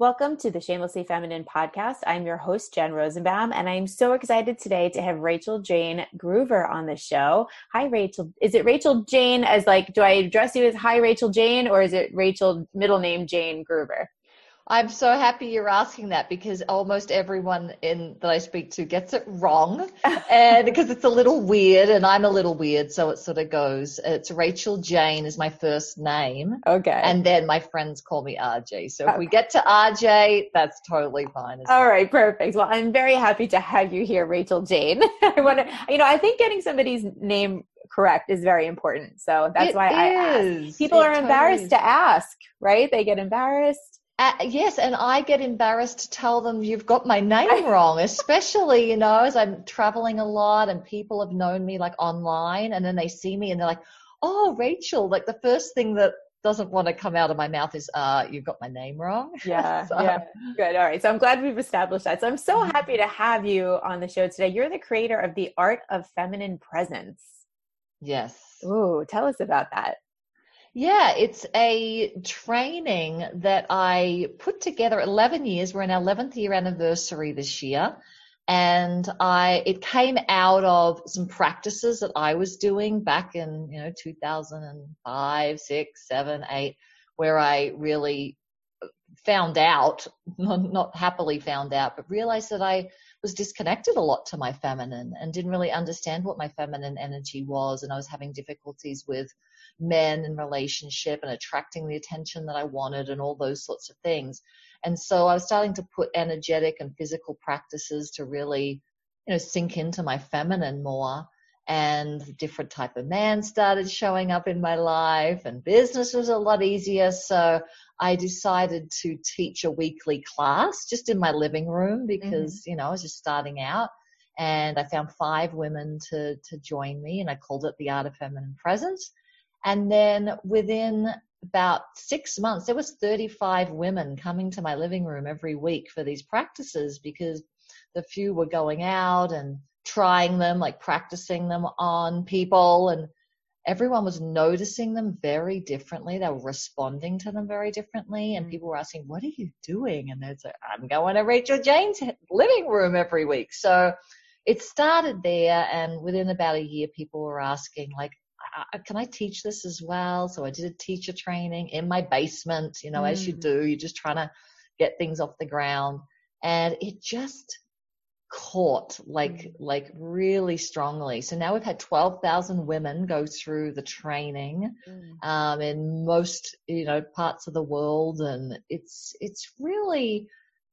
Welcome to the Shamelessly Feminine podcast. I'm your host, Jen Rozenbaum, and I'm so excited today to have Rachel Jayne Groover on the show. Hi, Rachel. Is it Rachel Jayne as like, do I address you as Hi, Rachel Jayne, or is it Rachel middle name Jane Groover? I'm so happy you're asking that because almost everyone in that I speak to gets it wrong, and because it's a little weird, and I'm a little weird, so it sort of goes. It's Rachel Jayne is my first name, okay, and then my friends call me RJ. So if we get to RJ, that's totally fine. All well. right, perfect. Well, I'm very happy to have you here, Rachel Jayne. I want to, you know, I think getting somebody's name correct is very important. So that's it why is. I ask. People it are embarrassed to ask, right? They get embarrassed. Uh, yes, and I get embarrassed to tell them you've got my name wrong, especially, you know, as I'm traveling a lot and people have known me like online and then they see me and they're like, oh, Rachel, like the first thing that doesn't want to come out of my mouth is, uh, you've got my name wrong. Yeah, so. yeah. Good. All right. So I'm glad we've established that. So I'm so mm-hmm. happy to have you on the show today. You're the creator of the Art of Feminine Presence. Yes. Ooh, tell us about that. Yeah, it's a training that I put together 11 years. We're in our 11th year anniversary this year. And I, it came out of some practices that I was doing back in, you know, 2005, six, seven, eight, where I really uh, found out, not happily found out, but realized that I was disconnected a lot to my feminine and didn't really understand what my feminine energy was. And I was having difficulties with men and relationship and attracting the attention that I wanted and all those sorts of things. And so I was starting to put energetic and physical practices to really, you know, sink into my feminine more. And different type of man started showing up in my life and business was a lot easier. So I decided to teach a weekly class just in my living room because, mm-hmm. you know, I was just starting out and I found five women to, to join me and I called it the art of feminine presence. And then within about six months, there was 35 women coming to my living room every week for these practices because the few were going out and trying them, like practicing them on people and everyone was noticing them very differently. They were responding to them very differently. And mm. people were asking, what are you doing? And they'd say, I'm going to Rachel Jayne's living room every week. So it started there. And within about a year, people were asking like, can I teach this as well? So I did a teacher training in my basement, you know, mm. as you mm. do, you're just trying to get things off the ground. And it just caught like, mm. like really strongly. So now we've had 12,000 women go through the training, mm. um, in most, you know, parts of the world. And it's, it's really,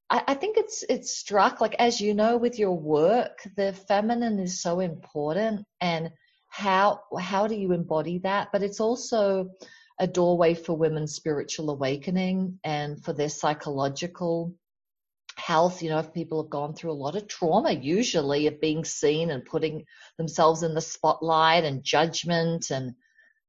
I, I think it's, it's struck like, as you know, with your work, the feminine is so important and how how do you embody that? But it's also a doorway for women's spiritual awakening and for their psychological health. You know if people have gone through a lot of trauma usually of being seen and putting themselves in the spotlight and judgment and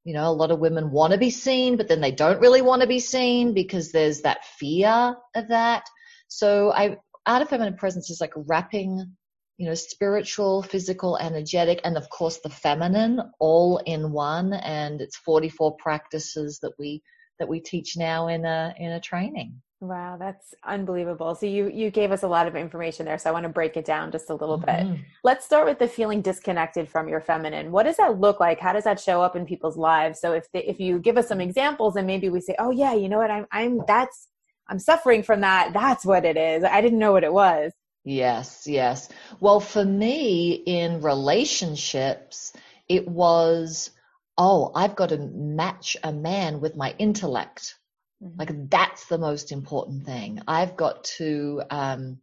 you know a lot of women want to be seen but then they don't really want to be seen because there's that fear of that. So i art of feminine presence is like wrapping you know, spiritual, physical, energetic, and of course the feminine all in one. And it's 44 practices that we, that we teach now in a, in a training. Wow, that's unbelievable. So you you gave us a lot of information there, so I want to break it down just a little mm-hmm. bit. Let's start with the feeling disconnected from your feminine. What does that look like? How does that show up in people's lives? So if they, if you give us some examples and maybe we say, "Oh yeah, you know what? I'm I'm that's I'm suffering from that. That's what it is. I didn't know what it was." Yes, yes. Well, for me in relationships, it was, oh, I've got to match a man with my intellect. Mm-hmm. Like that's the most important thing. I've got to um,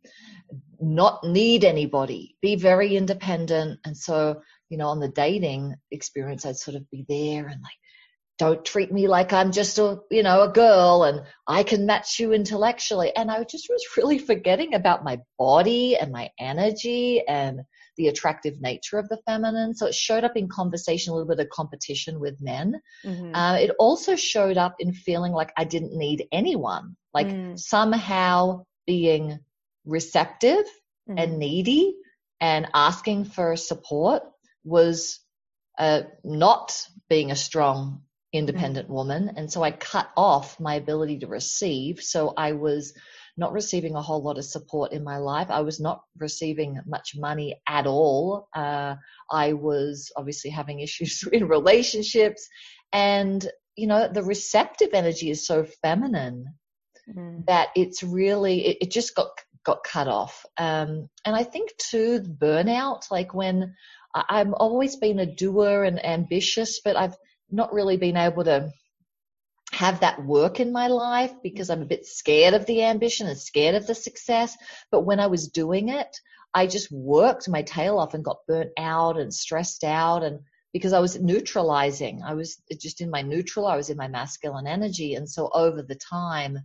not need anybody, be very independent. And so, you know, on the dating experience, I'd sort of be there and like, don't treat me like I'm just a, you know, a girl and I can match you intellectually. And I just was really forgetting about my body and my energy and the attractive nature of the feminine. So it showed up in conversation, a little bit of competition with men. Mm-hmm. Uh, it also showed up in feeling like I didn't need anyone, like mm. somehow being receptive mm-hmm. and needy and asking for support was uh, not being a strong independent mm-hmm. woman. And so I cut off my ability to receive. So I was not receiving a whole lot of support in my life. I was not receiving much money at all. Uh, I was obviously having issues in relationships. And, you know, the receptive energy is so feminine mm. that it's really, it, it, just got, got cut off. Um, and I think too, burnout, like when I've always been a doer and ambitious, but I've not really been able to have that work in my life because I'm a bit scared of the ambition and scared of the success. But when I was doing it, I just worked my tail off and got burnt out and stressed out and because I was neutralizing. I was just in my neutral, I was in my masculine energy. And so over the time,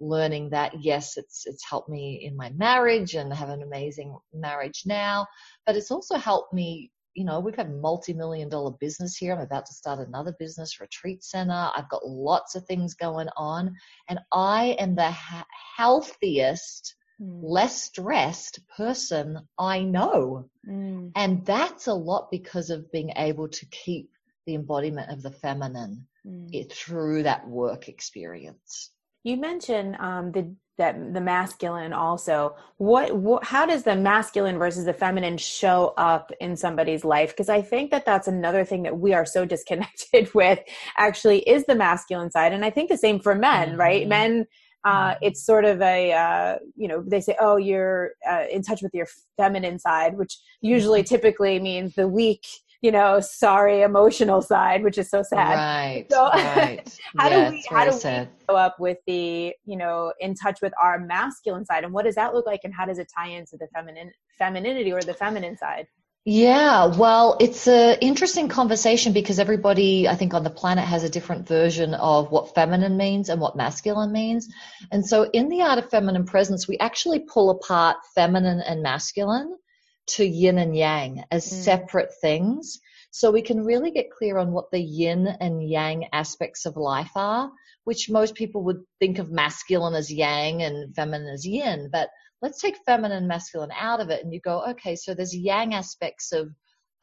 learning that yes, it's it's helped me in my marriage and have an amazing marriage now, but it's also helped me you know, we've had multi-million dollar business here. I'm about to start another business retreat center. I've got lots of things going on and I am the ha- healthiest, mm. less stressed person I know. Mm. And that's a lot because of being able to keep the embodiment of the feminine mm. through that work experience. You mentioned um, the that the masculine also what, what, how does the masculine versus the feminine show up in somebody's life because i think that that's another thing that we are so disconnected with actually is the masculine side and i think the same for men mm-hmm. right men uh, it's sort of a uh, you know they say oh you're uh, in touch with your feminine side which usually mm-hmm. typically means the weak you know, sorry, emotional side, which is so sad. Right. So right. how yeah, do we how do sad. we go up with the, you know, in touch with our masculine side and what does that look like and how does it tie into the feminine femininity or the feminine side? Yeah, well, it's an interesting conversation because everybody, I think, on the planet has a different version of what feminine means and what masculine means. And so in the art of feminine presence, we actually pull apart feminine and masculine to yin and yang as mm. separate things. So we can really get clear on what the yin and yang aspects of life are, which most people would think of masculine as yang and feminine as yin. But let's take feminine and masculine out of it and you go, okay, so there's yang aspects of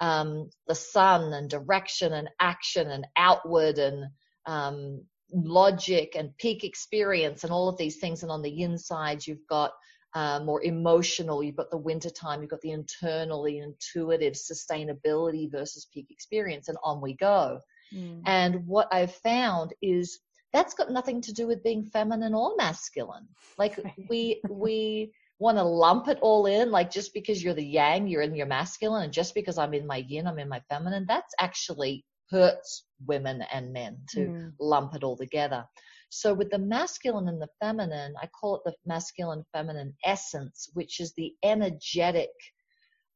um, the sun and direction and action and outward and um, logic and peak experience and all of these things. And on the yin side, you've got uh, more emotional. You've got the winter time. You've got the internally intuitive sustainability versus peak experience, and on we go. Mm. And what I've found is that's got nothing to do with being feminine or masculine. Like we we want to lump it all in. Like just because you're the yang, you're in your masculine, and just because I'm in my yin, I'm in my feminine. That's actually hurts women and men to mm. lump it all together. So with the masculine and the feminine, I call it the masculine feminine essence, which is the energetic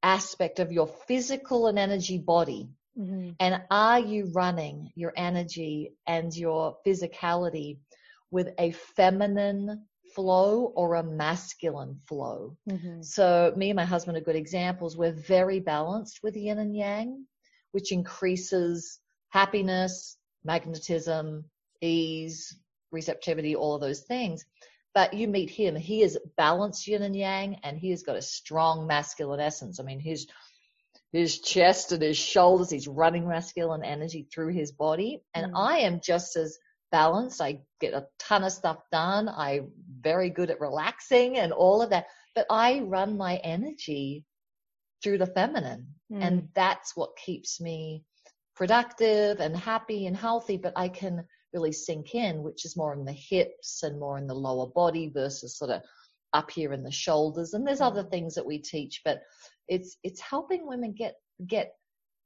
aspect of your physical and energy body. Mm-hmm. And are you running your energy and your physicality with a feminine flow or a masculine flow? Mm-hmm. So me and my husband are good examples. We're very balanced with yin and yang, which increases happiness, magnetism, ease, receptivity, all of those things. But you meet him, he is balanced yin and yang, and he has got a strong masculine essence. I mean, his his chest and his shoulders, he's running masculine energy through his body. And mm. I am just as balanced. I get a ton of stuff done. I'm very good at relaxing and all of that. But I run my energy through the feminine. Mm. And that's what keeps me productive and happy and healthy. But I can really sink in, which is more in the hips and more in the lower body versus sort of up here in the shoulders. And there's other things that we teach, but it's it's helping women get get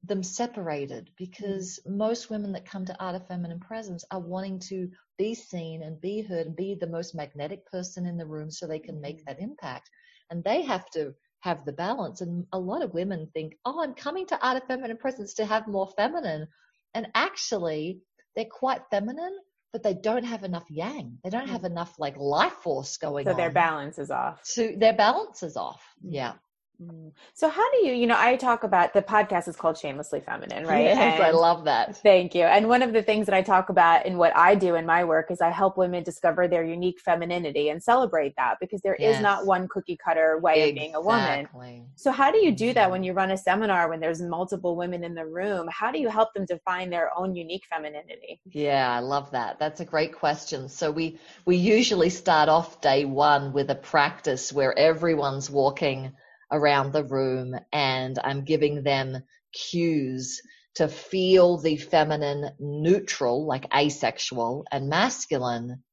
them separated because most women that come to art of feminine presence are wanting to be seen and be heard and be the most magnetic person in the room so they can make mm-hmm. that impact and they have to have the balance and a lot of women think oh i'm coming to art of feminine presence to have more feminine and actually they're quite feminine, but they don't have enough yang. They don't have enough like life force going so on. So their balance is off. So their balance is off. Yeah. Mm. So how do you, you know, I talk about the podcast is called Shamelessly Feminine, right? Yes, and I love that. Thank you. And one of the things that I talk about in what I do in my work is I help women discover their unique femininity and celebrate that because there yes. is not one cookie cutter way exactly. of being a woman. So how do you do that when mm-hmm. you run a seminar when there's multiple women in the room? How do you help them define their own unique femininity? Yeah, I love that. That's a great question. So we we usually start off day 1 with a practice where everyone's walking around the room and I'm giving them cues to feel the feminine neutral, like asexual and masculine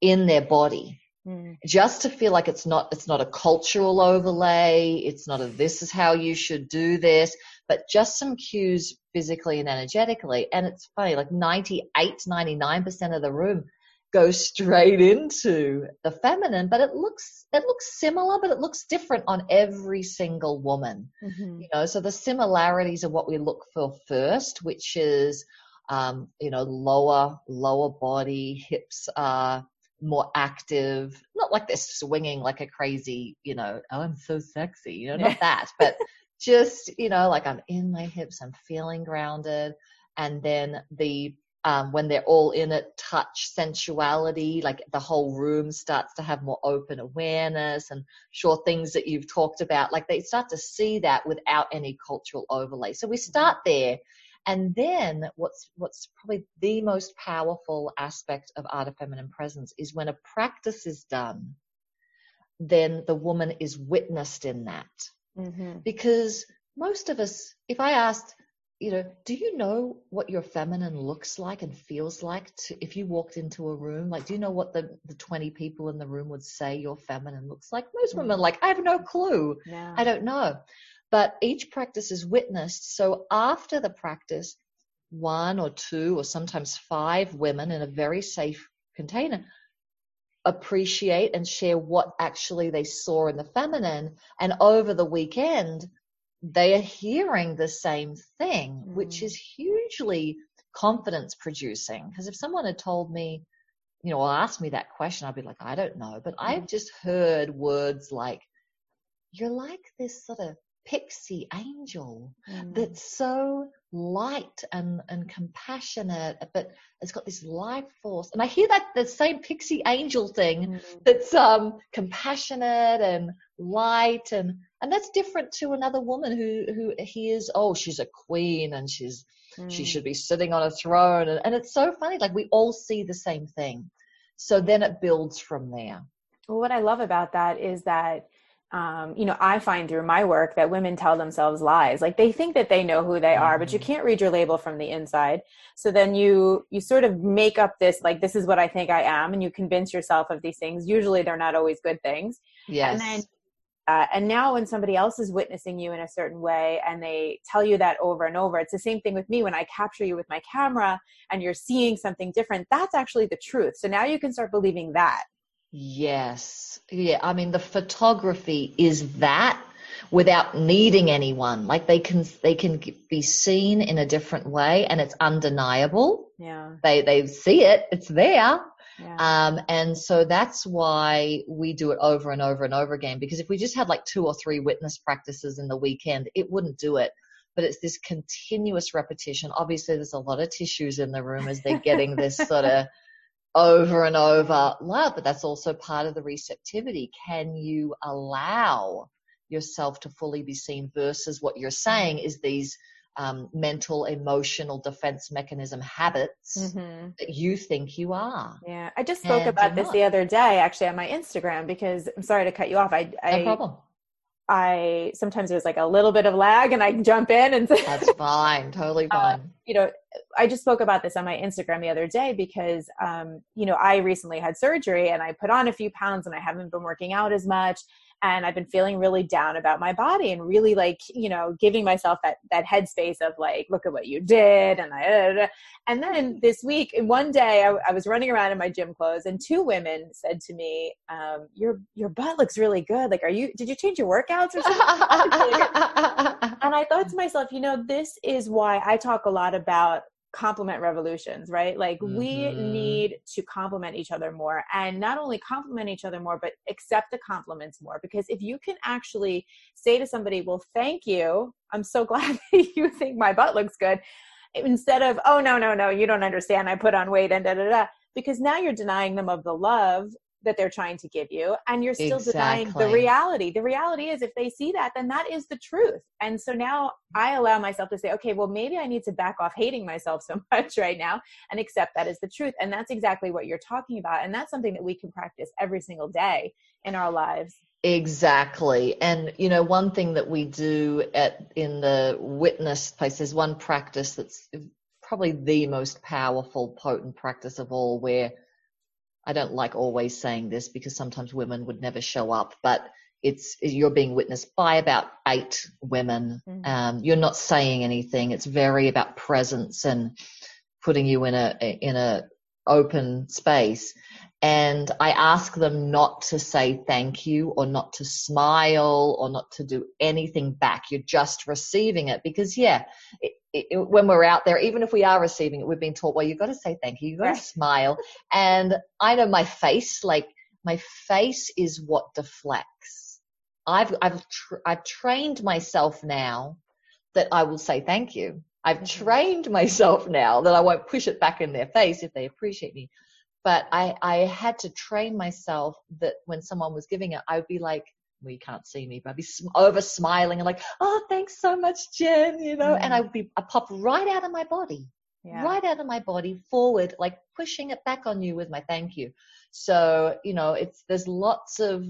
in their body. Mm. Just to feel like it's not, it's not a cultural overlay. It's not a, this is how you should do this, but just some cues physically and energetically. And it's funny, like 98, 99% of the room go straight into the feminine, but it looks it looks similar, but it looks different on every single woman. Mm-hmm. You know, so the similarities are what we look for first, which is um, you know lower lower body, hips are more active, not like they're swinging like a crazy, you know, oh I'm so sexy, you know, not that, but just you know like I'm in my hips, I'm feeling grounded, and then the um, when they're all in it, touch, sensuality, like the whole room starts to have more open awareness and sure things that you've talked about, like they start to see that without any cultural overlay. So we start there. And then what's, what's probably the most powerful aspect of art of feminine presence is when a practice is done, then the woman is witnessed in that. Mm-hmm. Because most of us, if I asked, you know, do you know what your feminine looks like and feels like to, if you walked into a room? Like, do you know what the, the 20 people in the room would say your feminine looks like? Most mm. women like, I have no clue. I don't know. But each practice is witnessed. So after the practice, one or two or sometimes five women in a very safe container appreciate and share what actually they saw in the feminine. And over the weekend, they are hearing the same thing, mm. which is hugely confidence producing. Because if someone had told me, you know, or asked me that question, I'd be like, I don't know. But mm. I've just heard words like, you're like this sort of pixie angel mm. that's so light and, and compassionate, but it's got this life force. And I hear that the same pixie angel thing mm. that's um, compassionate and light and and that's different to another woman who who hears oh she's a queen and she's mm. she should be sitting on a throne and, and it's so funny like we all see the same thing so then it builds from there well, what i love about that is that um, you know, I find through my work that women tell themselves lies. Like they think that they know who they are, but you mm-hmm. can't read your label from the inside. So then you you sort of make up this like this is what I think I am, and you convince yourself of these things. Usually they're not always good things. Yes. And then uh, and now when somebody else is witnessing you in a certain way and they tell you that over and over it's the same thing with me. When i capture you with my camera and you're seeing something different that's actually the truth. So now you can start believing that. Yes. Yeah i mean the photography is that without needing anyone. Like they can they can be seen in a different way and it's undeniable. Yeah. They they see it. It's there yeah. Um, and so that's why we do it over and over and over again. Because if we just had like two or three witness practices in the weekend, it wouldn't do it. But it's this continuous repetition. Obviously, there's a lot of tissues in the room as they're getting this sort of over and over love, but that's also part of the receptivity. Can you allow yourself to fully be seen versus what you're saying is these um, mental, emotional defense mechanism habits mm-hmm. that you think you are. Yeah, I just spoke about this not. the other day, actually, on my Instagram because I'm sorry to cut you off. I, I no problem. I sometimes there's like a little bit of lag and I jump in and say, that's fine, totally uh, fine. You know, I just spoke about this on my Instagram the other day because, um, you know, I recently had surgery and I put on a few pounds and I haven't been working out as much and I've been feeling really down about my body and really like you know giving myself that that headspace of like look at what you did and I and then this week one day I, I was running around in my gym clothes and two women said to me um, your your butt looks really good. Like are you did you change your workouts or something? And I thought to myself you know this is why I talk a lot about compliment revolutions, right? Like mm-hmm. we need to compliment each other more and not only compliment each other more, but accept the compliments more. Because if you can actually say to somebody, well, thank you. I'm so glad that you think my butt looks good. Instead of, oh, no, no, no, you don't understand. I put on weight and da da da. Because now you're denying them of the love that they're trying to give you and you're still exactly. denying the reality the reality is if they see that then that is the truth and so now i allow myself to say okay well maybe i need to back off hating myself so much right now and accept that as the truth and that's exactly what you're talking about and that's something that we can practice every single day in our lives Exactly. And you know, one thing that we do at in the witness place, there's one practice that's probably the most powerful, potent practice of all where I don't like always saying this because sometimes women would never show up, but it's you're being witnessed by about eight women. Mm-hmm. Um, you're not saying anything. It's very about presence and putting you in a in a open space. And I ask them not to say thank you or not to smile or not to do anything back. You're just receiving it because, yeah, it, it, when we're out there, even if we are receiving it, we've been taught, well, you've got to say thank you, you've got to smile. And I know my face, like my face is what deflects. I've, I've, tr- I've trained myself now that I will say thank you. I've mm-hmm. trained myself now that I won't push it back in their face if they appreciate me. But I, I had to train myself that when someone was giving it, I would be like, well, you can't see me, but I'd be over smiling and like, oh, thanks so much, Jen, you know, mm. and I would be, I pop right out of my body, yeah. right out of my body forward, like pushing it back on you with my thank you. So, you know, it's, there's lots of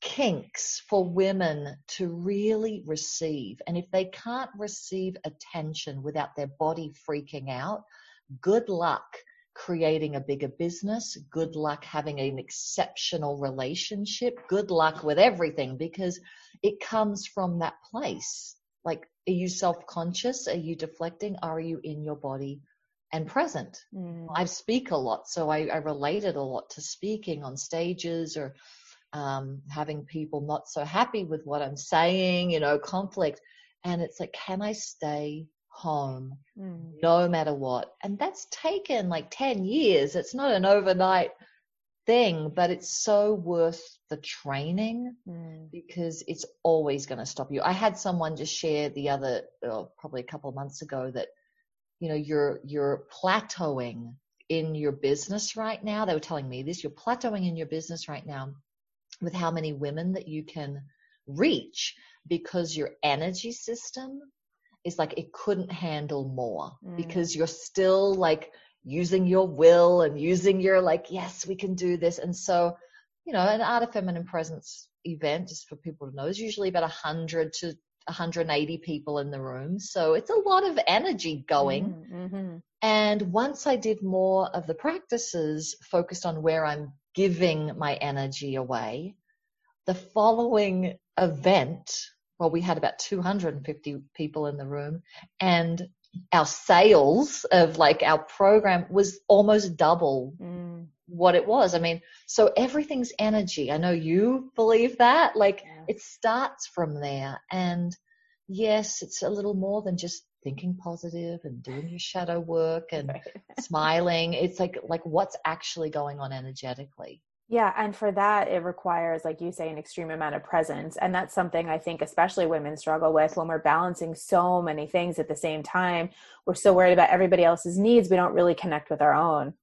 kinks for women to really receive. And if they can't receive attention without their body freaking out, good luck creating a bigger business. Good luck having an exceptional relationship. Good luck with everything because it comes from that place. Like, are you self conscious? Are you deflecting? Are you in your body and present? Mm. I speak a lot, so I, I related a lot to speaking on stages or um, having people not so happy with what I'm saying, you know, conflict. And it's like, can I stay home mm. no matter what. And that's taken like 10 years. It's not an overnight thing, but it's so worth the training mm. because it's always going to stop you. I had someone just share the other, oh, probably a couple of months ago that, you know, you're, you're plateauing in your business right now. They were telling me this, you're plateauing in your business right now with how many women that you can reach because your energy system is like it couldn't handle more mm. because you're still like using your will and using your like yes we can do this and so you know an art of feminine presence event just for people to know is usually about 100 to 180 people in the room so it's a lot of energy going mm, mm-hmm. and once i did more of the practices focused on where i'm giving my energy away the following event well, we had about 250 people in the room and our sales of like our program was almost double mm. what it was. I mean, so everything's energy. I know you believe that. Like yeah. it starts from there. And yes, it's a little more than just thinking positive and doing your shadow work and smiling. It's like, like what's actually going on energetically. Yeah, and for that, it requires, like you say, an extreme amount of presence. And that's something I think, especially women struggle with when we're balancing so many things at the same time. We're so worried about everybody else's needs, we don't really connect with our own.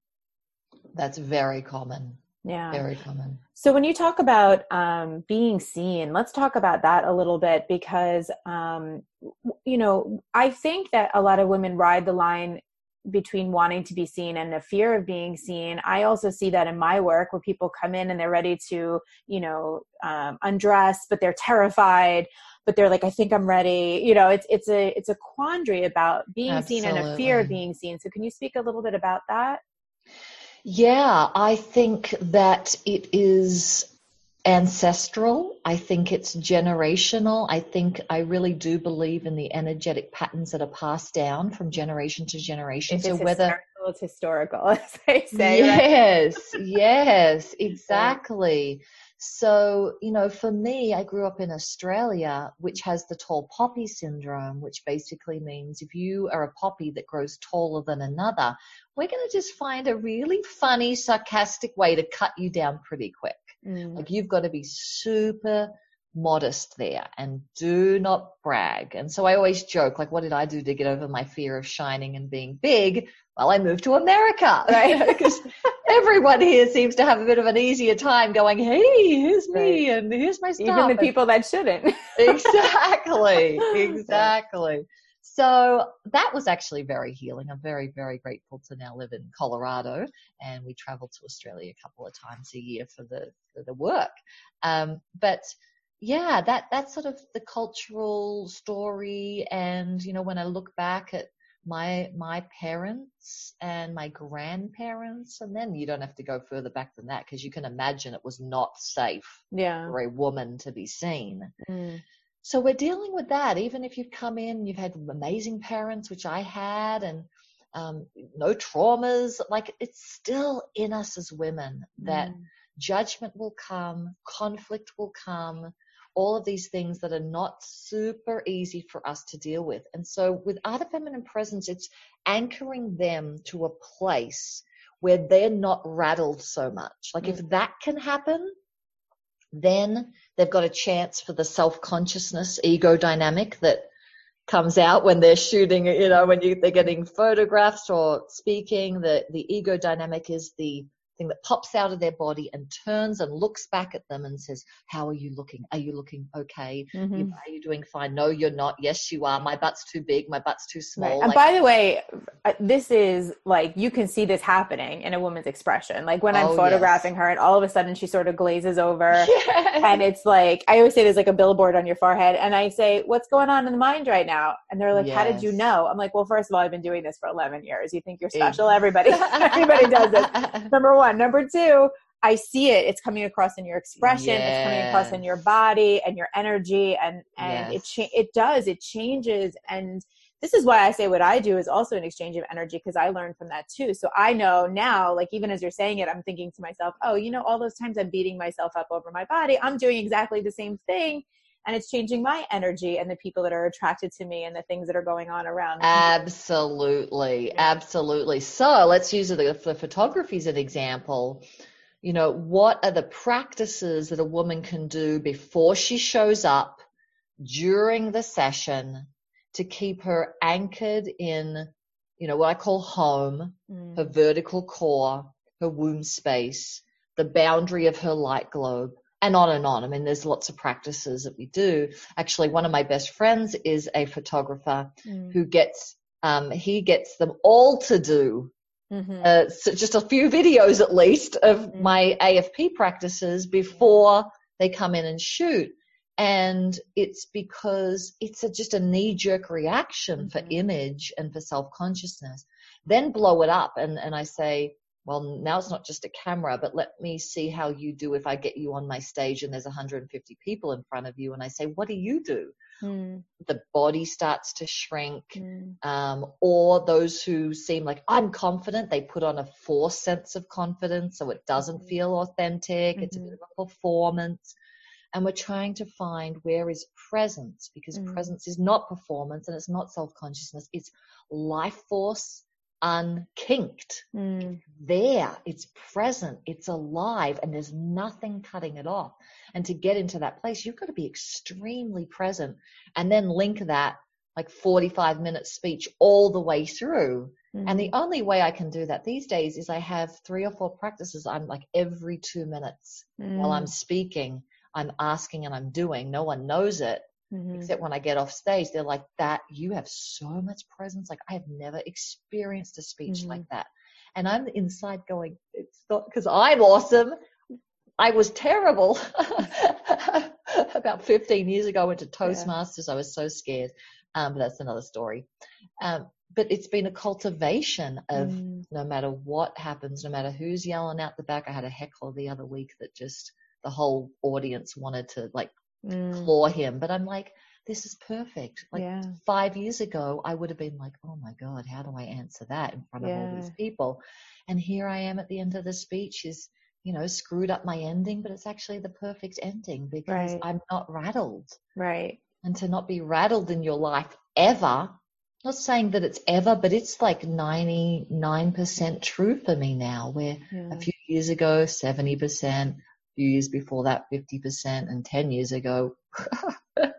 That's very common. Yeah. Very common. So when you talk about um, being seen, let's talk about that a little bit because, um, you know, I think that a lot of women ride the line between wanting to be seen and the fear of being seen. I also see that in my work where people come in and they're ready to you know um, undress but they're terrified but they're like i think i'm ready. You know it's it's a it's a quandary about being Absolutely. seen and a fear of being seen. So can you speak a little bit about that? Yeah i think that it is ancestral. I think it's generational. I think I really do believe in the energetic patterns that are passed down from generation to generation. If so whether it's historical, as they say. Yes, right? yes, exactly. So, you know, for me, I grew up in Australia, which has the tall poppy syndrome, which basically means if you are a poppy that grows taller than another, we're going to just find a really funny, sarcastic way to cut you down pretty quick. Mm. Like you've got to be super modest there and do not brag. And so I always joke, like, what did I do to get over my fear of shining and being big? Well, I moved to America, right? Because everyone here seems to have a bit of an easier time going, hey, here's me right. and here's my stuff. Even the people that shouldn't. exactly, exactly. So that was actually very healing. I'm very, very grateful to now live in Colorado, and we travel to Australia a couple of times a year for the for the work. Um, but yeah, that that's sort of the cultural story. And you know, when I look back at my my parents and my grandparents, and then you don't have to go further back than that because you can imagine it was not safe yeah. for a woman to be seen. Mm. So we're dealing with that. Even if you've come in, you've had amazing parents, which I had, and um, no traumas. Like it's still in us as women that mm. judgment will come, conflict will come all of these things that are not super easy for us to deal with. And so with Art of Feminine Presence, it's anchoring them to a place where they're not rattled so much. Like mm-hmm. if that can happen, then they've got a chance for the self-consciousness ego dynamic that comes out when they're shooting, you know, when you, they're getting photographs or speaking, the, the ego dynamic is the thing that pops out of their body and turns and looks back at them and says, How are you looking? Are you looking okay? Mm-hmm. Are you doing fine? No, you're not. Yes, you are. My butt's too big. My butt's too small. Right. And like, by the way, uh, this is like, you can see this happening in a woman's expression. Like when I'm oh, photographing yes. her and all of a sudden she sort of glazes over. Yes. And it's like, I always say there's like a billboard on your forehead. And I say, What's going on in the mind right now? And they're like, yes. How did you know? I'm like, Well, first of all, I've been doing this for 11 years. You think you're special? Everybody, everybody does this. Number one one. Number two, I see it. It's coming across in your expression. Yes. It's coming across in your body and your energy, and and yes. it cha- it does. It changes, and this is why I say what I do is also an exchange of energy because I learned from that too. So I know now, like even as you're saying it, I'm thinking to myself, oh, you know, all those times I'm beating myself up over my body, I'm doing exactly the same thing and it's changing my energy and the people that are attracted to me and the things that are going on around me. Absolutely, yeah. absolutely. So let's use the, the photography as an example. You know, what are the practices that a woman can do before she shows up during the session to keep her anchored in, you know, what I call home, mm. her vertical core, her womb space, the boundary of her light globe and on and on. I mean, there's lots of practices that we do. Actually, one of my best friends is a photographer mm. who gets, um, he gets them all to do mm-hmm. uh, so just a few videos at least of mm. my AFP practices before they come in and shoot. And it's because it's a, just a knee jerk reaction mm-hmm. for image and for self consciousness. Then blow it up. And, and I say, well, now it's not just a camera, but let me see how you do if I get you on my stage and there's 150 people in front of you and I say, what do you do? Mm. The body starts to shrink. Mm. Um, or those who seem like I'm confident, they put on a false sense of confidence so it doesn't mm feel authentic. Mm-hmm. It's a bit mm-hmm. of a performance. And we're trying to find where is presence because mm. presence is not performance and it's not self consciousness. It's life force unkinked. Mm. There, it's present, it's alive, and there's nothing cutting it off. And to get into that place, you've got to be extremely present and then link that like 45 minute speech all the way through. Mm. And the mm-hmm. only way I can do that these days is I have three or four practices. I'm like every two minutes mm. while I'm speaking, I'm asking and I'm doing. No one knows it Mm-hmm. Except when I get off stage, they're like, that, you have so much presence. Like, I have never experienced a speech mm-hmm. like that. And I'm inside going, it's not because I'm awesome. I was terrible. About 15 years ago, I went to Toastmasters. Yeah. I was so scared. Um, but that's another story. Um, but it's been a cultivation of mm. no matter what happens, no matter who's yelling out the back. I had a heckler the other week that just the whole audience wanted to like mm. claw him. But I'm like, this is perfect. Like Yeah. five years ago, I would have been like, oh my God, how do I answer that in front of all these people? And here I am at the end of the speech is, you know, screwed up my ending, but it's actually the perfect ending because Right. I'm not rattled. Right. And to not be rattled in your life ever, not saying that it's ever, but it's like 99% true for me now, where Yeah. a few years ago, 70%, a few years before that, 50%, and 10 years ago,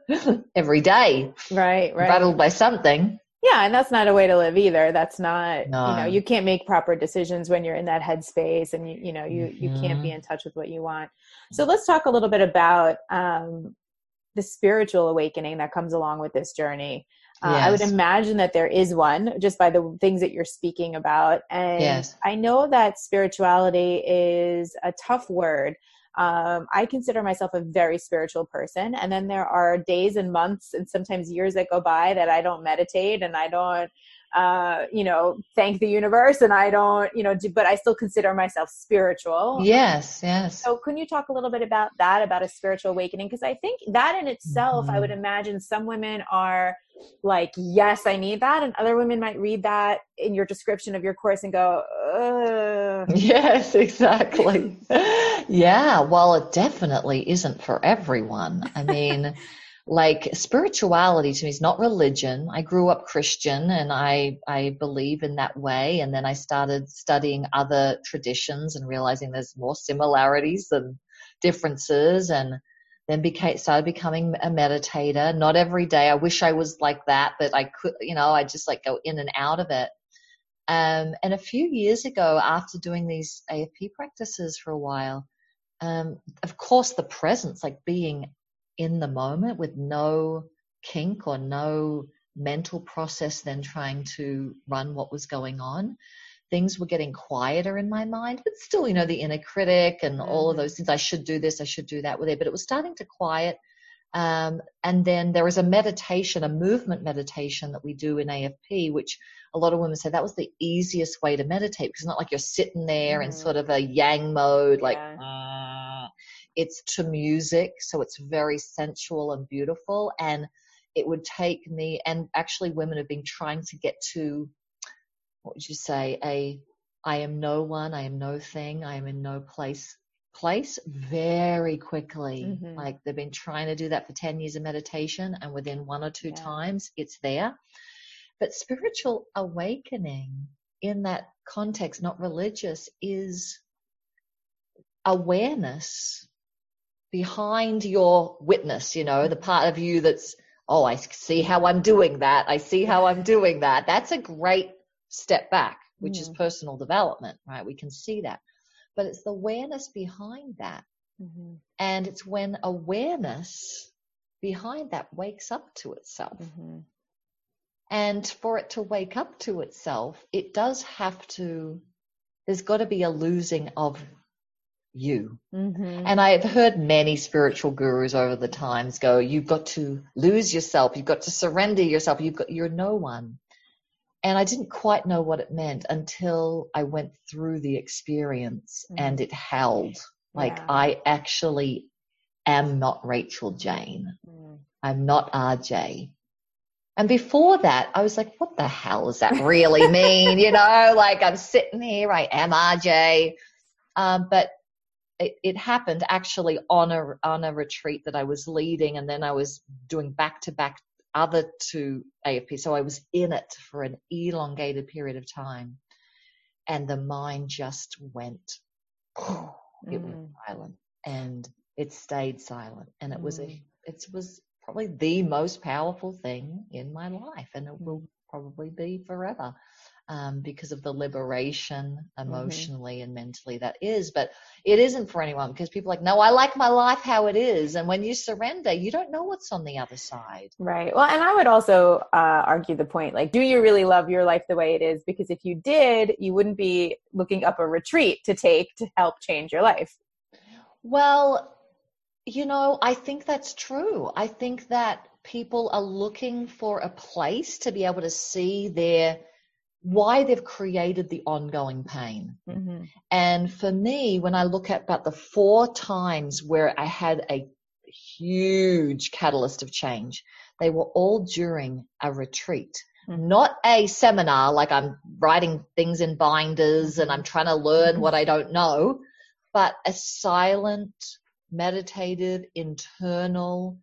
every day, Right. Right. rattled by something. Yeah, and that's not a way to live either. That's not, you know, you can't make proper decisions when you're in that headspace and you, you know, you, you can't be Mhm. in touch with what you want. So let's talk a little bit about um, the spiritual awakening that comes along with this journey. Uh, I would imagine that there is one just by the things that you're speaking about. And Yes. I know that spirituality is a tough word. Um, I consider myself a very spiritual person. And then there are days and months and sometimes years that go by that I don't meditate and I don't, uh, you know, thank the universe and I don't, you know, do, but I still consider myself spiritual. Yes, yes. So, can you talk a little bit about that, about a spiritual awakening? Because I think that in itself, I would Mhm. imagine some women are like, yes, I need that. And other women might read that in your description of your course and go, Ugh. Yes, exactly. yeah, well, it definitely isn't for everyone. I mean, like spirituality to me is not religion. I grew up Christian and I I believe in that way and then I started studying other traditions and realizing there's more similarities than differences and then became started becoming a meditator. Not every day. I wish I was like that, but I could, you know, I just like go in and out of it. Um, and a few years ago, after doing these AFP practices for a while, um, of course, the presence, like being in the moment with no kink or no mental process, then trying to run what was going on, things were getting quieter in my mind, but still, you know, the inner critic and all of Mhm. those things. I should do this, I should do that with it, but it was starting to quiet. Um, and then there is a meditation, a movement meditation that we do in AFP, which a lot of women say that was the easiest way to meditate because it's not like you're sitting there in Mhm. sort of a yang mode, like Yeah. "Mm." it's to music, so it's very sensual and beautiful. And it would take me, and actually, women have been trying to get to what would you say, a I am no one, I am no thing, I am in no place place very quickly. Mhm. Like they've been trying to do that for 10 years of meditation, and within one or two Yeah. times, it's there. But spiritual awakening in that context, not religious, is awareness behind your witness, you know, the part of you that's, oh, I see how I'm doing that. I see how I'm doing that. That's a great step back, which is Mm. personal development, right? We can see that. But it's the awareness behind that. Mhm. And it's when awareness behind that wakes up to itself. Mhm. And for it to wake up to itself, it does have to, there's got to be a losing of you. Mhm. And I've heard many spiritual gurus over the times go, you've got to lose yourself. You've got to surrender yourself. You've got, you're no one. And I didn't quite know what it meant until I went through the experience Mhm. and it held. Like Yeah. I actually am not Rachel Jayne. Mm. I'm not RJ. And before that, I was like, what the hell does that really mean? you know, like I'm sitting here, I am RJ. Um, but it, it happened actually on a, on a retreat that I was leading. And then I was doing back to back other two AFP. So I was in it for an elongated period of time. And the mind just went, it went Mhm. silent and it stayed silent. And it was a, Mm. it was probably the most powerful thing in my life. And it will Mm. probably be forever. Um, because of the liberation Mm-hmm. emotionally and mentally that is, but it isn't for anyone because people are like, no, I like my life how it is. And when you surrender, you don't know what's on the other side. Right. Well, and I would also uh, argue the point like, do you really love your life the way it is? Because if you did, you wouldn't be looking up a retreat to take to help change your life. Well, you know, I think that's true. I think that people are looking for a place to be able to see their why they've created the ongoing pain. Mm-hmm. And for me, when I look at about the four times where I had a huge catalyst of change. They were all during a retreat, mm-hmm. not a seminar like I'm writing things in binders and I'm trying to learn what I don't know, but a silent, meditative, internal,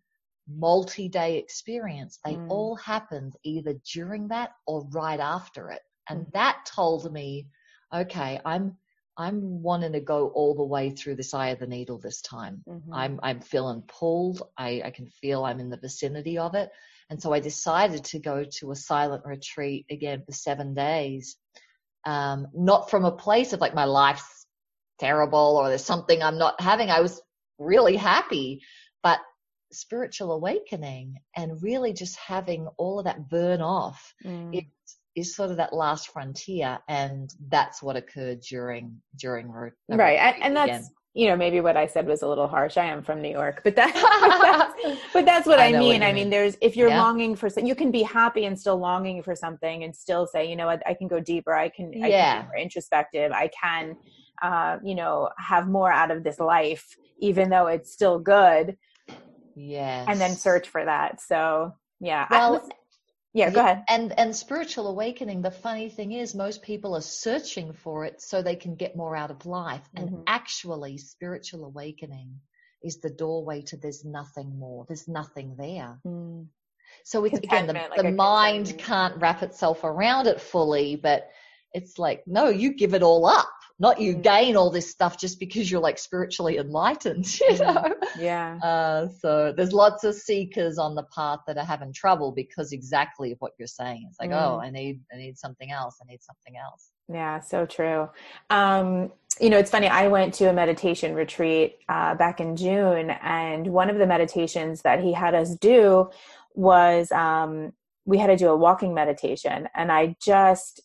multi day experience. They mm. all happened either during that or right after it. And that told me, okay, I'm I'm wanting to go all the way through this eye of the needle this time. Mm-hmm. I'm I'm feeling pulled. I, I can feel I'm in the vicinity of it. And so I decided to go to a silent retreat again for seven days. Um, not from a place of like my life's terrible or there's something I'm not having. I was really happy, but spiritual awakening and really just having all of that burn off. Mm. It is sort of that last frontier and that's what occurred during during right and, and that's again. you know maybe what i said was a little harsh. I am from new york but that but, that's, but that's what i, I mean. what i mean. there's if you're yeah. longing for you can be happy and still longing for something and still say you know I, I can go deeper. I can, I yeah. can be more introspective. I can uh, you know have more out of this life even though it's still good. Yes. And then search for that. So yeah well, yeah go ahead. and and spiritual awakening the funny thing is most people are searching for it so they can get more out of life. And mm-hmm. actually spiritual awakening is the doorway to there's nothing more there's nothing there. Mm. so it's again the, like the mind can't wrap itself around it fully but it's like no you give it all up not you mm. gain all this stuff just because you're like spiritually enlightened you mm. know yeah uh, so there's lots of seekers on the path that are having trouble because exactly of what you're saying it's like mm. oh i need i need something else i need something else yeah so true um you know it's funny i went to a meditation retreat uh, back in june and one of the meditations that he had us do was um we had to do a walking meditation and i just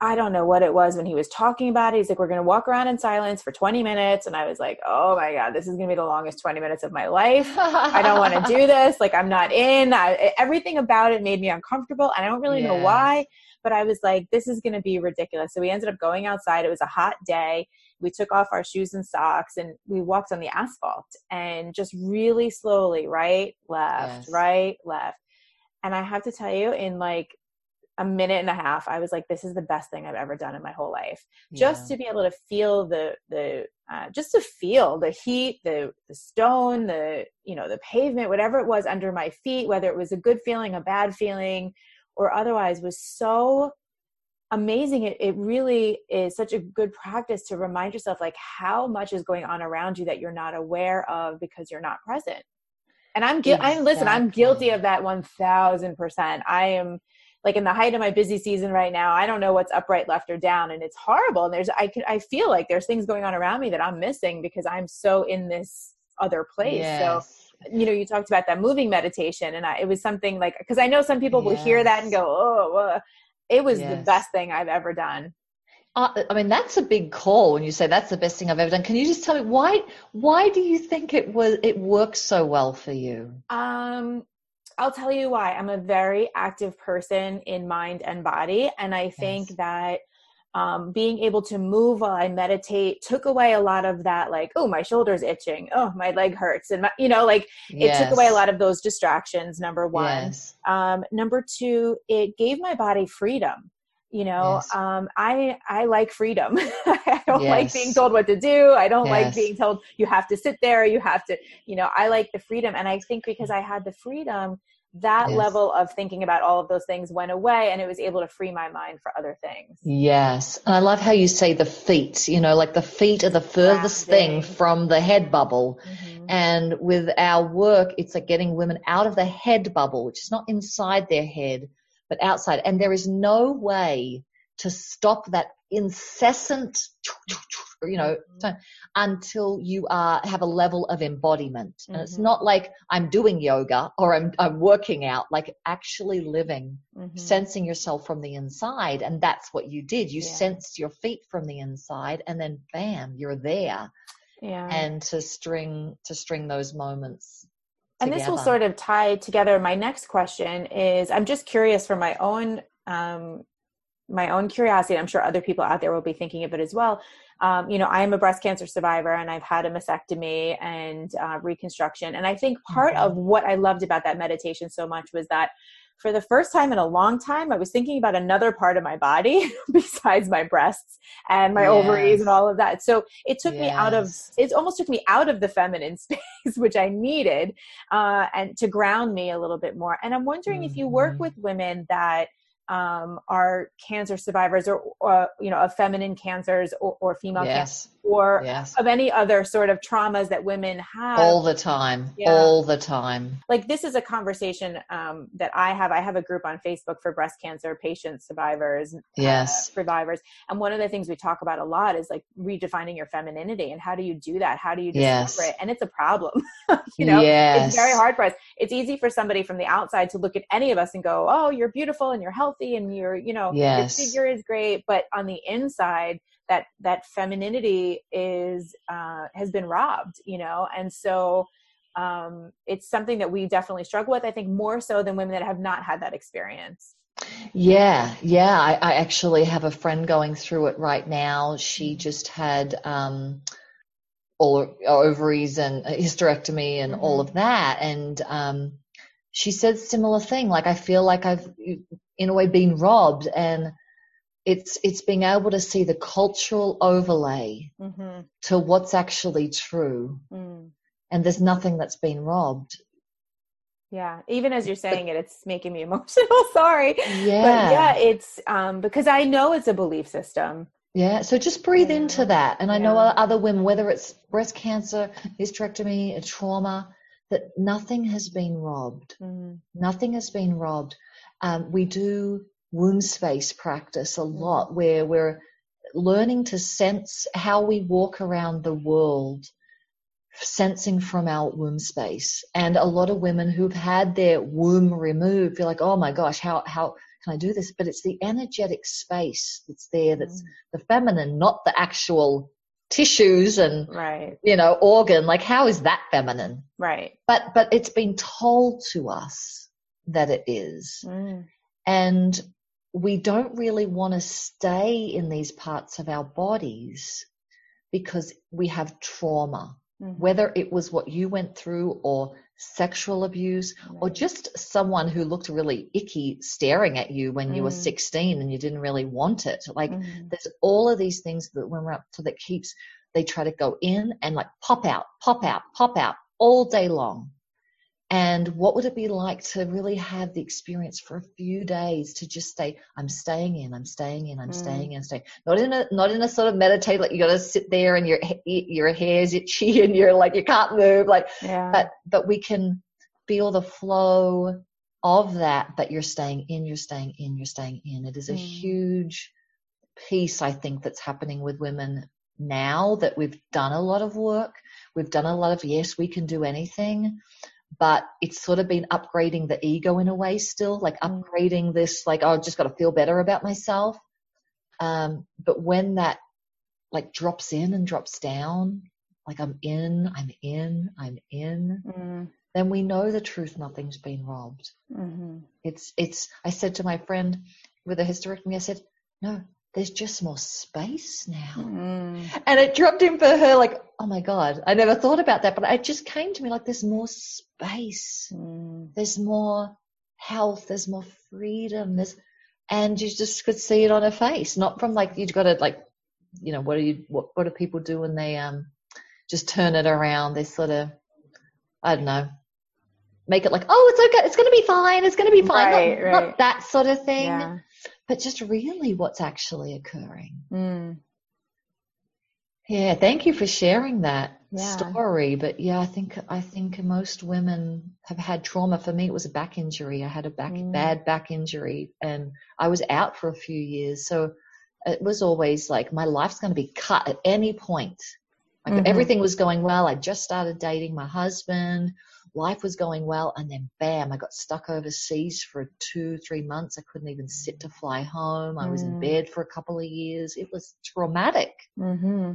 I don't know what it was when he was talking about it. He's like, we're going to walk around in silence for 20 minutes. And I was like, oh my God, this is going to be the longest 20 minutes of my life. I don't want to do this. Like, I'm not in. I, everything about it made me uncomfortable. And I don't really yeah. know why, but I was like, this is going to be ridiculous. So we ended up going outside. It was a hot day. We took off our shoes and socks and we walked on the asphalt and just really slowly, right, left, yes. right, left. And I have to tell you, in like a minute and a half i was like this is the best thing i've ever done in my whole life yeah. just to be able to feel the the uh, just to feel the heat the the stone the you know the pavement whatever it was under my feet whether it was a good feeling a bad feeling or otherwise was so amazing it, it really is such a good practice to remind yourself like how much is going on around you that you're not aware of because you're not present and i'm guilty exactly. i'm listen i'm guilty of that 1000% i am like in the height of my busy season right now i don't know what's up right left or down and it's horrible and there's i can i feel like there's things going on around me that i'm missing because i'm so in this other place yes. so you know you talked about that moving meditation and I, it was something like because i know some people yes. will hear that and go oh uh, it was yes. the best thing i've ever done uh, I mean, that's a big call when you say that's the best thing I've ever done. Can you just tell me why? Why do you think it was it works so well for you? Um, I'll tell you why. I'm a very active person in mind and body. And I think yes. that um, being able to move while I meditate took away a lot of that, like, oh, my shoulder's itching. Oh, my leg hurts. And, my, you know, like yes. it took away a lot of those distractions, number one. Yes. Um, number two, it gave my body freedom you know yes. um, i i like freedom i don't yes. like being told what to do i don't yes. like being told you have to sit there you have to you know i like the freedom and i think because i had the freedom that level of thinking about all of those things went away and it was able to free my mind for other things yes and i love how you say the feet you know like the feet are the furthest thing from the head bubble mm-hmm. and with our work it's like getting women out of the head bubble which is not inside their head but outside. And there is no way to stop that incessant, you know, mm-hmm. until you are have a level of embodiment. Mm-hmm. And it's mm-hmm. not like I'm doing yoga or I'm I'm working out, like actually living, mm-hmm. sensing yourself from the inside. And that's what you did. You yeah. sensed your feet from the inside, and then bam, you're there. Yeah. And to string to string those moments and this will sort of tie together my next question is i'm just curious for my own um, my own curiosity i'm sure other people out there will be thinking of it as well. Um, you know i am a breast cancer survivor and i've had a mastectomy and uh, reconstruction. And i think part mm-hmm. of what i loved about that meditation so much was that for the first time in a long time, I was thinking about another part of my body besides my breasts and my yes. ovaries and all of that. So it took yes. me out of, it almost took me out of the feminine space, which I needed, uh, and to ground me a little bit more. And I'm wondering mm-hmm. if you work mm-hmm. with women that um, are cancer survivors or, or, you know of feminine cancers or, or female yes. cancer or yes. of any other sort of traumas that women have. All the time. Yeah. all the time. Like this is a conversation um, that i have. I have a group on facebook for breast cancer patients survivers uh, yes. uh, survivors. And one of the things we talk about a lot is like redefining your femininity and how do you do that? How do you discover yes. it? And it's a problem you know? Yes. it's very hard for us. It's easy for somebody from the outside to look at any of us and go oh you're beautiful and you're healthy healthy and you're you know yes. your figure is great. But on the inside that that femininity is uh, has been robbed you know and so um, it's something that we definitely struggle with i think more so than women that have not had that experience yeah yeah i, I actually have a friend going through it right now she mm-hmm. just had um, all ovaries and hysterectomy and mm-hmm. all of that and um, she said similar thing like i feel like i've in a way been robbed and it's it's being able to see the cultural overlay mm-hmm. to what's actually true mm. and there's nothing that's been robbed yeah even as you're saying but, it it's making me emotional sorry yeah but yeah it's um because i know it's a belief system yeah so just breathe yeah. into that and i yeah. know other women whether it's breast cancer hysterectomy a trauma that nothing has been robbed mm. nothing has been robbed um, we do womb space practice a lot where we're learning to sense how we walk around the world sensing from our womb space and a lot of women who've had their womb removed feel like oh my gosh how how can i do this but it's the energetic space that's there that's mm. the feminine not the actual tissues and right you know organ like how is that feminine right but but it's been told to us that it is. Mm. And we don't really want to stay in these parts of our bodies because we have trauma, mm-hmm. whether it was what you went through or sexual abuse right. or just someone who looked really icky staring at you when mm. you were mm. 16 and you didn't really want it. Like mm. there's all of these things that when we're up to that keeps, they try to go in and like pop out, pop out, pop out all day long. And what would it be like to really have the experience for a few days to just say, I'm staying in, I'm staying in, I'm mm. staying in, staying. Not in a not in a sort of meditate like you got to sit there and your your hair's itchy and you're like you can't move like. Yeah. But but we can feel the flow of that. But you're staying in, you're staying in, you're staying in. It is a mm. huge piece I think that's happening with women now that we've done a lot of work. We've done a lot of yes, we can do anything but it's sort of been upgrading the ego in a way still, like mm. upgrading this, like, oh, I've just got to feel better about myself. Um, but when that like drops in and drops down, like I'm in, I'm in, I'm in, mm. then we know the truth, nothing's been robbed. Mm-hmm. It's, it's, I said to my friend with a hysterectomy, I said, no, there's just more space now. Mm. And it dropped in for her like, oh my God, I never thought about that. But it just came to me like there's more space. Mm. There's more health. There's more freedom. There's, and you just could see it on her face, not from like, you've got to like, you know, what do you, what, what do people do when they, um, just turn it around? They sort of, I don't know, make it like, oh, it's okay. It's going to be fine. It's going to be fine. Right, not, right. not, that sort of thing. Yeah but just really what's actually occurring. Mm. Yeah, thank you for sharing that yeah. story. But yeah, I think I think most women have had trauma. For me, it was a back injury. I had a back mm. bad back injury, and I was out for a few years. So it was always like my life's going to be cut at any point. Like mm-hmm. everything was going well. I just started dating my husband life was going well and then bam i got stuck overseas for two three months i couldn't even sit to fly home i was in mm. bed for a couple of years it was traumatic mm-hmm.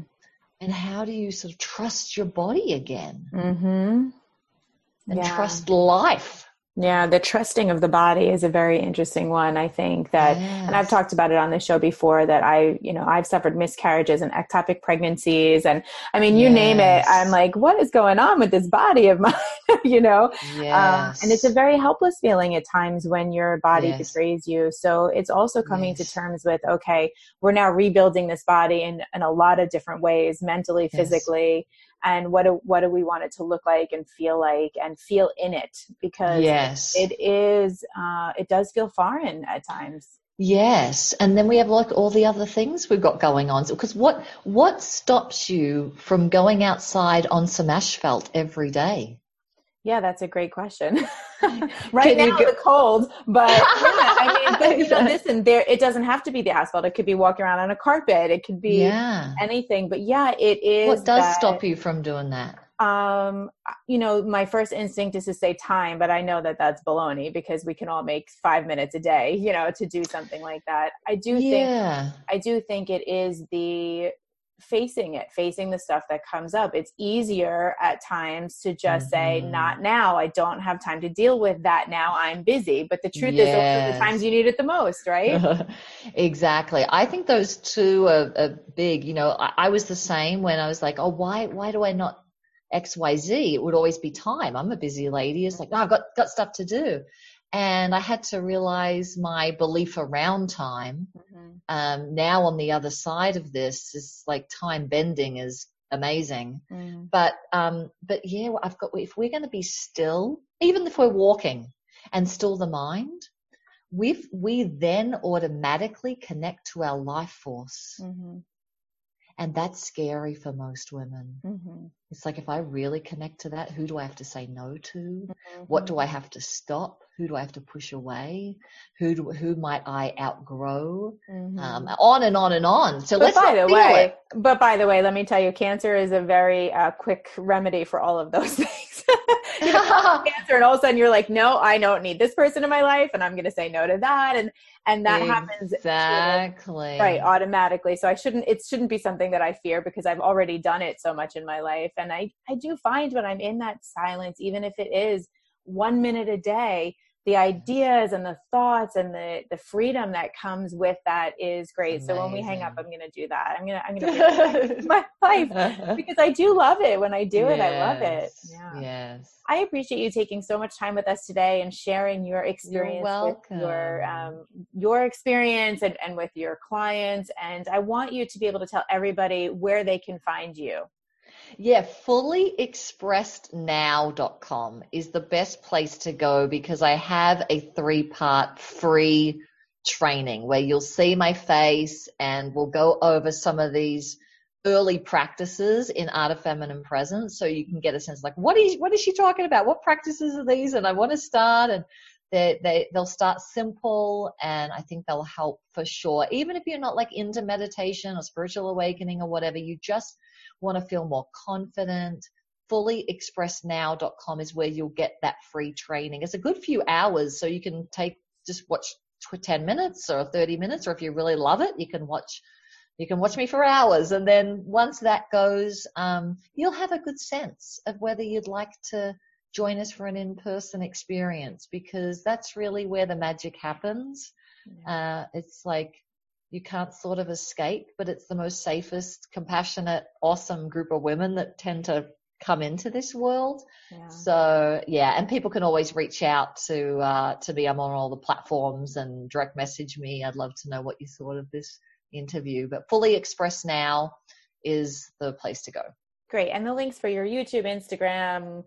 and how do you sort of trust your body again mm-hmm. and yeah. trust life Yeah, the trusting of the body is a very interesting one. I think that, yes. and I've talked about it on the show before that I, you know, I've suffered miscarriages and ectopic pregnancies. And I mean, you yes. name it, I'm like, what is going on with this body of mine? you know? Yes. Um, and it's a very helpless feeling at times when your body betrays you. So it's also coming to terms with, okay, we're now rebuilding this body in, in a lot of different ways, mentally, physically and what do, what do we want it to look like and feel like and feel in it? Because yes. it is uh, it does feel foreign at times. Yes. And then we have like all the other things we've got going on. Because what what stops you from going outside on some asphalt every day yeah, that's a great question. right Can now, go- the cold, but yeah, I mean, but you know, listen, there it doesn't have to be the asphalt. It could be walking around on a carpet. It could be yeah. anything. But yeah, it is. What does that, stop you from doing that? Um, you know, my first instinct is to say time, but I know that that's baloney because we can all make five minutes a day, you know, to do something like that. I do yeah. think, I do think it is the facing it, facing the stuff that comes up. It's easier at times to just mm-hmm. say, not now. I don't have time to deal with that now. I'm busy. But the truth yes. is, the times you need it the most, right? exactly. I think those two are, are big. You know, I, I was the same when I was like, oh, why, why do I not XYZ? It would always be time. I'm a busy lady. It's like, oh, I've got, got stuff to do and I had to realize my belief around time. Mm-hmm. Um, now on the other side of this is like time bending is amazing, mm. but um, but yeah, I've got if we're going to be still, even if we're walking and still the mind, we we then automatically connect to our life force. Mm-hmm. And that's scary for most women. Mm-hmm. It's like if I really connect to that, who do I have to say no to? Mm-hmm. What do I have to stop? Who do I have to push away? Who do, who might I outgrow? Mm-hmm. Um, on and on and on. So but let's by the way, it. but by the way, let me tell you, cancer is a very uh, quick remedy for all of those things. You know, cancer, and all of a sudden you're like, no, I don't need this person in my life, and I'm going to say no to that, and and that exactly. happens exactly right automatically. So I shouldn't. It shouldn't be something that I fear because I've already done it so much in my life, and I I do find when I'm in that silence, even if it is one minute a day the ideas and the thoughts and the the freedom that comes with that is great. So when we hang up, I'm going to do that. I'm going to I'm going to my life because I do love it. When I do yes. it, I love it. Yeah. Yes. I appreciate you taking so much time with us today and sharing your experience with your um, your experience and, and with your clients. And I want you to be able to tell everybody where they can find you. Yeah, fullyexpressednow.com is the best place to go because I have a three part free training where you'll see my face and we'll go over some of these early practices in art of feminine presence so you can get a sense like what is what is she talking about? What practices are these and i want to start? And they, they they'll start simple and i think they'll help for sure. Even if you're not like into meditation or spiritual awakening or whatever you just want to feel more confident, fullyexpressnow.com is where you'll get that free training. It's a good few hours, so you can take just watch 10 minutes or 30 minutes, or if you really love it, you can watch you can watch me for hours. And then once that goes um, you'll have a good sense of whether you'd like to join us for an in-person experience because that's really where the magic happens. Uh, it's like you can't sort of escape, but it's the most safest, compassionate, awesome group of women that tend to come into this world. Yeah. So yeah, and people can always reach out to uh, to me. I'm on all the platforms and direct message me. I'd love to know what you thought of this interview. But fully express now is the place to go. Great, and the links for your YouTube, Instagram,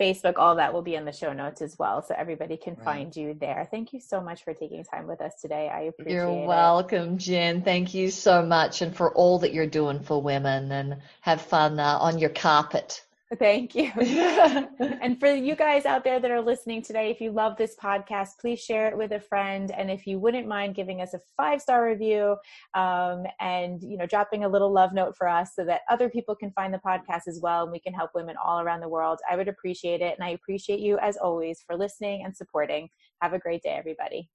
Facebook, all that will be in the show notes as well. So everybody can right. find you there. Thank you so much for taking time with us today. I appreciate you're it. You're welcome, Jen. Thank you so much and for all that you're doing for women and have fun uh, on your carpet. Thank you. and for you guys out there that are listening today, if you love this podcast, please share it with a friend. And if you wouldn't mind giving us a five star review um, and you know dropping a little love note for us so that other people can find the podcast as well and we can help women all around the world, I would appreciate it. And I appreciate you as always for listening and supporting. Have a great day, everybody.